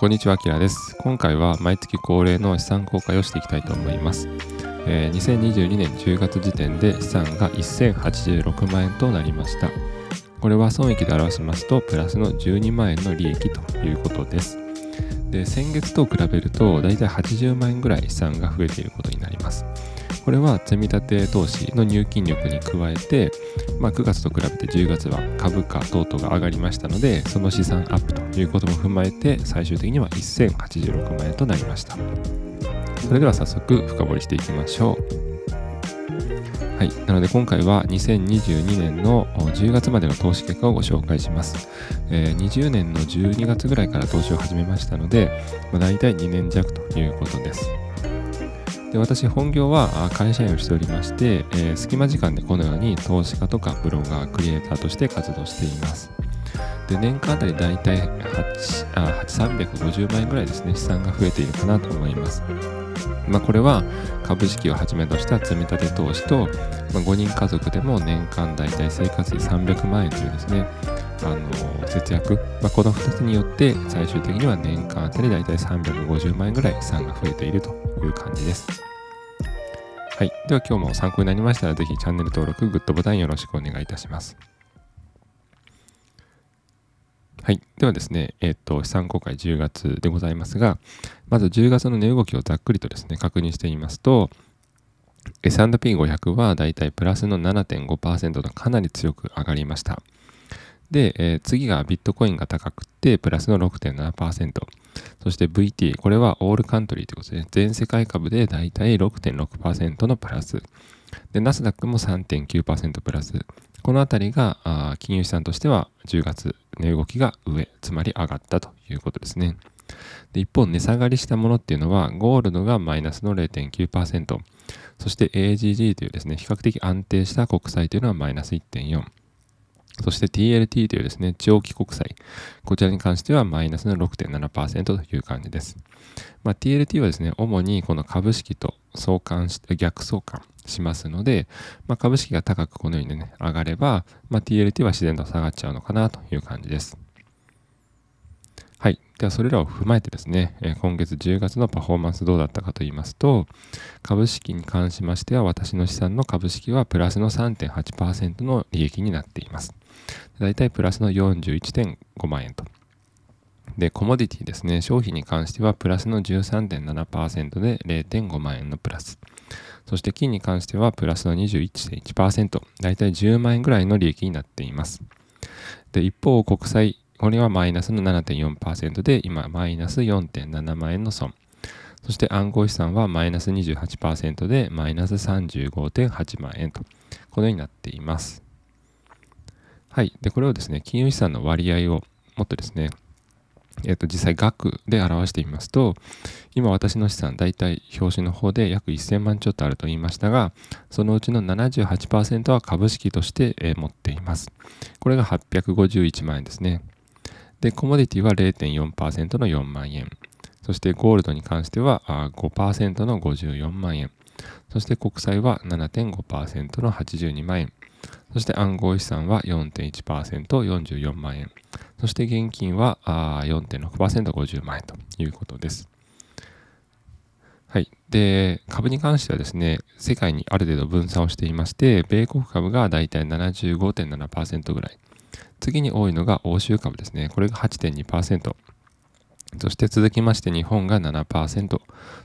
こんにちは、あきらです。今回は毎月恒例の資産公開をしていきたいと思います。えー、2022年10月時点で資産が1086万円となりました。これは損益で表しますと、プラスの12万円の利益ということです。で、先月と比べると、だいたい80万円ぐらい資産が増えていることになります。これは積立投資の入金力に加えて、まあ、9月と比べて10月は株価等々が上がりましたのでその資産アップということも踏まえて最終的には1086万円となりましたそれでは早速深掘りしていきましょうはい。なので今回は2022年の10月までの投資結果をご紹介します。えー、20年の12月ぐらいから投資を始めましたので、まあ、大体2年弱ということです。で私本業は会社員をしておりまして、えー、隙間時間でこのように投資家とかブロガークリエイターとして活動しています。で年間あたり大体8350万円ぐらいですね資産が増えているかなと思います。まあ、これは株式をはじめとした積み立て投資と、まあ、5人家族でも年間大体生活費300万円というですねあの節約、まあ、この2つによって最終的には年間あたり大体350万円ぐらい資産が増えているという感じです。はい。では今日も参考になりましたら、ぜひチャンネル登録、グッドボタンよろしくお願いいたします。はい。ではですね、えっ、と、資産公開10月でございますが、まず10月の値動きをざっくりとですね、確認してみますと、S&P500 はだいたいプラスの7.5%とかなり強く上がりました。で、えー、次がビットコインが高くて、プラスの6.7%。そして VT、これはオールカントリーということで、全世界株でだいたい6.6%のプラス。で、ナスダックも3.9%プラス。このあたりがあ金融資産としては10月値動きが上、つまり上がったということですね。で一方、値下がりしたものっていうのは、ゴールドがマイナスの0.9%、そして AGG というですね、比較的安定した国債というのはマイナス1.4、そして TLT というですね、長期国債。こちらに関してはマイナスの6.7%という感じです。まあ、TLT はですね、主にこの株式と相関して、逆相関しますので、まあ、株式が高くこのようにね、上がれば、まあ、TLT は自然と下がっちゃうのかなという感じです。はい。では、それらを踏まえてですね、今月10月のパフォーマンスどうだったかと言いますと、株式に関しましては、私の資産の株式はプラスの3.8%の利益になっています。だいたいプラスの41.5万円と。で、コモディティですね、商品に関してはプラスの13.7%で0.5万円のプラス。そして金に関してはプラスの21.1%、だいたい10万円ぐらいの利益になっています。で、一方、国債、これはマイナスの7.4%で、今、マイナス4.7万円の損。そして暗号資産はマイナス28%で、マイナス35.8万円と、このようになっています。はい。で、これをですね、金融資産の割合をもっとですね、えっ、と、実際額で表してみますと、今私の資産、大体表紙の方で約1000万ちょっとあると言いましたが、そのうちの78%は株式として、持っています。これが851万円ですね。で、コモディティは0.4%の4万円。そしてゴールドに関しては5%の54万円。そして国債は7.5%の82万円。そして暗号資産は4.1%、44万円。そして現金は4.6%、50万円ということです。はい。で、株に関してはですね、世界にある程度分散をしていまして、米国株がだいたい75.7%ぐらい。次に多いのが欧州株ですね。これが8.2%。そして続きまして日本が7%。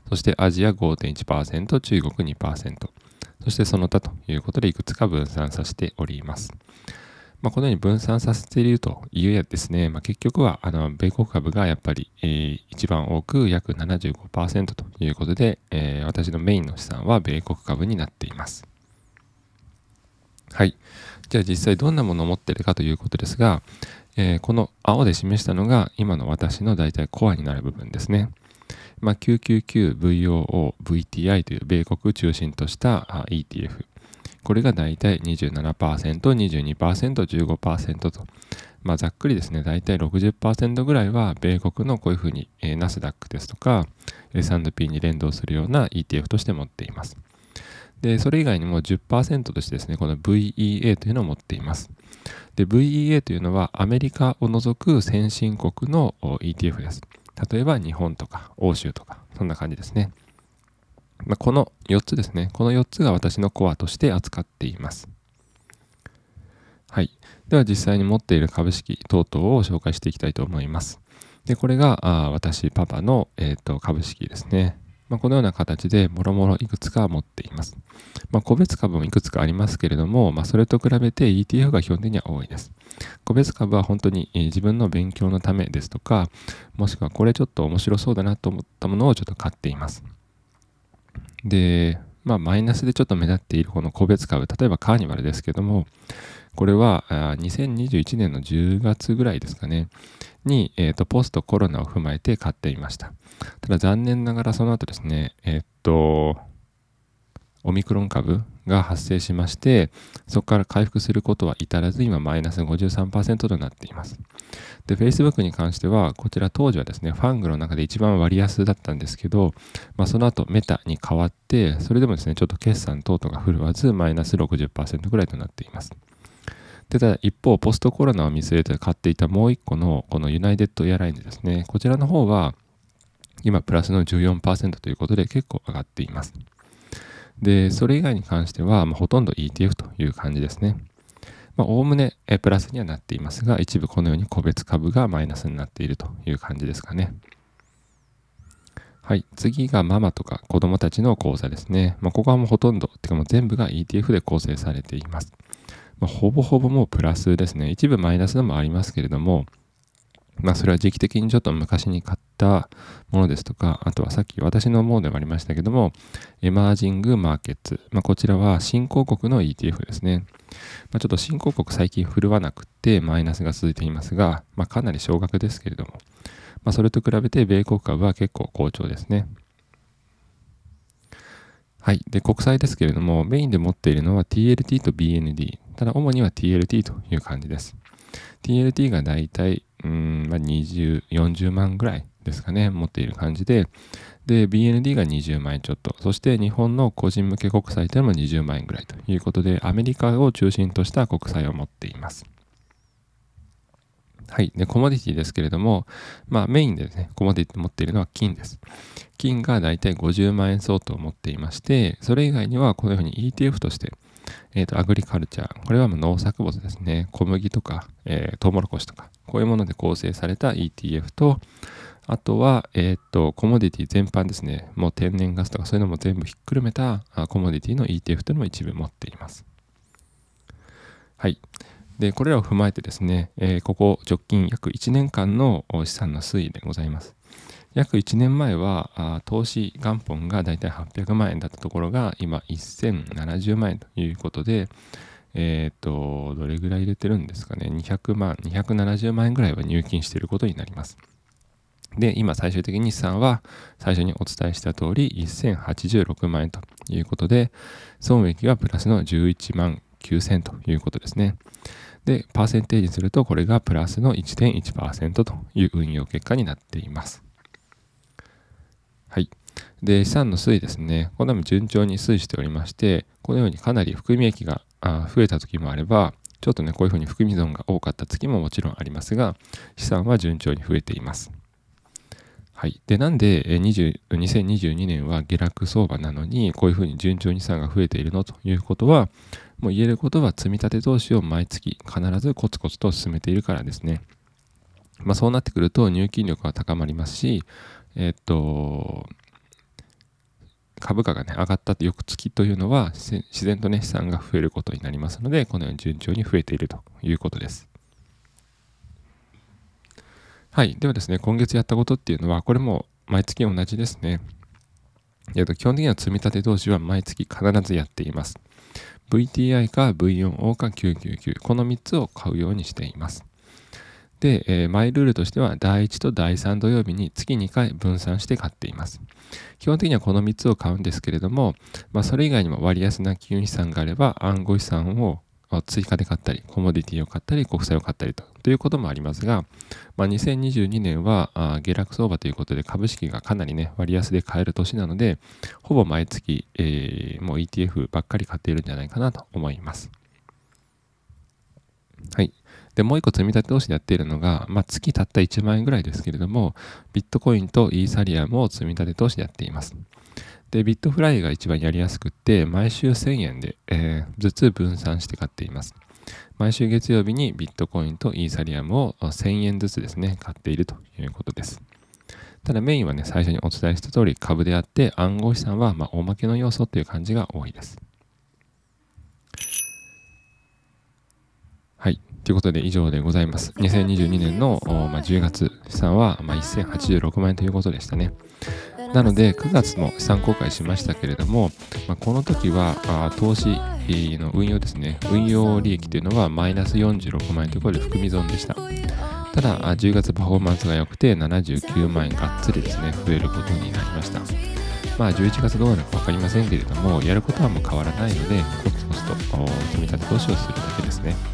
そしてアジア5.1%、中国2%。そしてその他ということでいくつか分散させております。まあ、このように分散させているというやですね、まあ、結局はあの米国株がやっぱり、えー、一番多く約75%ということで、えー、私のメインの資産は米国株になっています。はい。じゃあ実際どんなものを持っているかということですが、えー、この青で示したのが今の私の大体コアになる部分ですね。まあ、999、VOO、VTI という米国中心とした ETF。これがだいたい27%、22%、15%と、まあ、ざっくりですね、だいたい60%ぐらいは米国のこういうふうに、えー、ナスダックですとか S&P に連動するような ETF として持っています。で、それ以外にも10%としてですね、この VEA というのを持っています。で、VEA というのはアメリカを除く先進国の ETF です。例えば日本とか欧州とか、そんな感じですね。まあ、この4つですね。この4つが私のコアとして扱っています。はい。では実際に持っている株式等々を紹介していきたいと思います。で、これがあ私、パパの、えーと、株式ですね。まあ、このような形でもろもろいくつか持っています。まあ、個別株もいくつかありますけれども、まあ、それと比べて ETF が基本的には多いです。個別株は本当に、自分の勉強のためですとか、もしくはこれちょっと面白そうだなと思ったものをちょっと買っています。で、まあ、マイナスでちょっと目立っているこの個別株、例えばカーニバルですけども、これは2021年の10月ぐらいですかね、に、えーと、ポストコロナを踏まえて買っていました。ただ残念ながらその後ですね、えっ、と、オミクロン株が発生しまして、そこから回復することは至らず、今マイナス53%となっています。で、Facebook に関しては、こちら当時はですね、ファングの中で一番割安だったんですけど、まあ、その後メタに変わって、それでもですね、ちょっと決算等々が振るわず、マイナス60%ぐらいとなっています。で、ただ一方、ポストコロナを見据えて買っていたもう一個の、このユナイテッドエアラインですね。こちらの方は、今プラスの14%ということで結構上がっています。で、それ以外に関しては、まあ、ほとんど ETF という感じですね。まあ、おおむねプラスにはなっていますが、一部このように個別株がマイナスになっているという感じですかね。はい。次がママとか子供たちの口座ですね。まあ、ここはもうほとんど、てかもう全部が ETF で構成されています。まあ、ほぼほぼもうプラスですね。一部マイナスのもありますけれども、まあそれは時期的にちょっと昔に買ったものですとか、あとはさっき私のものでもありましたけども、エマージングマーケッツ。まあこちらは新興国の ETF ですね。まあ、ちょっと新興国最近振るわなくてマイナスが続いていますが、まあかなり少額ですけれども、まあそれと比べて米国株は結構好調ですね。はい。で、国債ですけれども、メインで持っているのは TLT と BND。ただ、主には TLT という感じです。TLT がだいたい、うん、まあ、20、40万ぐらいですかね、持っている感じで、で、BND が20万円ちょっと、そして日本の個人向け国債というのも20万円ぐらいということで、アメリカを中心とした国債を持っています。はい。で、コモディティですけれども、まあメインでね、コモディティ持っているのは金です。金がだいたい50万円相当を持っていまして、それ以外にはこのように ETF として、えっ、ー、と、アグリカルチャー。これは農作物ですね。小麦とか、えー、トウモロコシとか、こういうもので構成された ETF と、あとは、えっ、ー、と、コモディティ全般ですね。もう天然ガスとかそういうのも全部ひっくるめたコモディティの ETF というのも一部持っています。はい。で、これらを踏まえてですね、えー、ここ直近約1年間の資産の推移でございます。約1年前は投資元本がだいたい800万円だったところが今1070万円ということで、えっ、ー、と、どれぐらい入れてるんですかね、200万、270万円ぐらいは入金していることになります。で、今最終的に資産は最初にお伝えした通り1086万円ということで、損益はプラスの11万9000ということですね。で、パーセンテージすると、これがプラスの1.1%という運用結果になっています。で、資産の推移ですね。このように順調に推移しておりまして、このようにかなり含み益が増えた時もあれば、ちょっとね、こういうふうに含み損が多かった月ももちろんありますが、資産は順調に増えています。はい。で、なんで20 2022年は下落相場なのに、こういうふうに順調に資産が増えているのということは、もう言えることは積み立て投資を毎月必ずコツコツと進めているからですね。まあそうなってくると入金力が高まりますし、えっと、株価がね、上がった翌月というのは自然とね、資産が増えることになりますので、このように順調に増えているということです。はい。ではですね、今月やったことっていうのは、これも毎月同じですね。えっと、基本的には積み立て投資は毎月必ずやっています。VTI か V4O か999この3つを買うようにしています。で、えー、マイルールとしては第1と第3土曜日に月2回分散して買っています。基本的にはこの3つを買うんですけれども、まあ、それ以外にも割安な金融資産があれば暗号資産を追加で買ったり、コモディティを買ったり、国債を買ったりとということもありますが、まあ、2022年はあ下落相場ということで株式がかなりね、割安で買える年なので、ほぼ毎月、えー、もう ETF ばっかり買っているんじゃないかなと思います。はい。で、もう一個積み立て投資でやっているのが、まあ、月たった1万円ぐらいですけれども、ビットコインとイーサリアムを積み立て投資でやっています。で、ビットフライが一番やりやすくって、毎週1000円で、えー、ずつ分散して買っています。毎週月曜日にビットコインとイーサリアムを1000円ずつですね、買っているということです。ただメインはね、最初にお伝えした通り株であって、暗号資産はまおまけの要素という感じが多いです。はい。ということで以上でございます。2022年の、ま10月資産は、ま1086万円ということでしたね。なので9月も資産公開しましたけれども、まあ、この時は投資の運用ですね、運用利益というのはマイナス46万円ということで含み損でした。ただ、10月パフォーマンスが良くて79万円がっつりですね、増えることになりました。まあ、11月どうなるか分かりませんけれども、やることはもう変わらないので、コツコツと積み立て投資をするだけですね。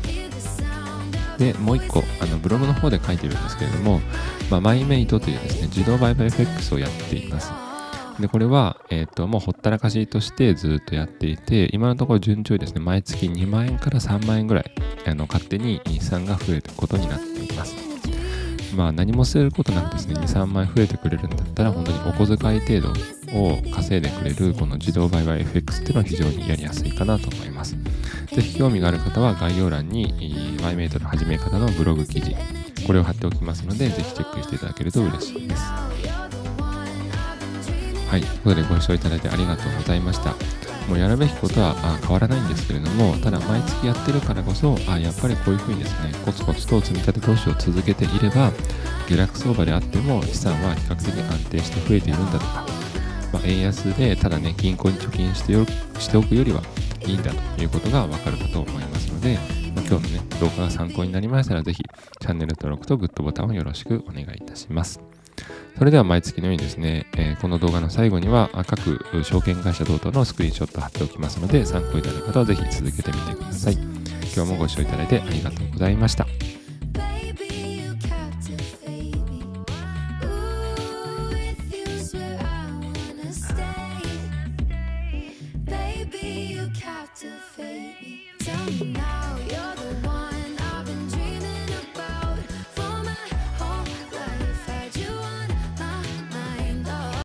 で、もう一個、あのブログの方で書いてるんですけれども、まあ、マイメイトというですね、自動売買 FX をやっています。で、これは、え、ー、と、もうほったらかしとしてずっとやっていて、今のところ順調にですね、毎月2万円から3万円ぐらい、あの、勝手に資産が増えることになっています。まあ何もすることなくですね、2、3万円増えてくれるんだったら、本当にお小遣い程度を稼いでくれるこの自動売買 FX っていうのは非常にやりやすいかなと思います。ぜひ興味がある方は概要欄にマイメイトの始め方のブログ記事、これを貼っておきますので、ぜひチェックしていただけると嬉しいです。はい、ということでご視聴いただいてありがとうございました。もうやるべきことは変わらないんですけれども、ただ毎月やってるからこそ、あやっぱりこういうふうにですね、コツコツと積み立て投資を続けていれば、下落相場であっても資産は比較的安定して増えているんだとか、まあ、円安でただね、銀行に貯金してしておくよりはいいんだということがわかるかと思いますので、まあ、今日のね、動画が参考になりましたら、ぜひチャンネル登録とグッドボタンをよろしくお願いいたします。それでは毎月のようにですね、えー、この動画の最後には各証券会社等々のスクリーンショット貼っておきますので、参考になる方はぜひ続けてみてください。今日もご視聴いただいてありがとうございました。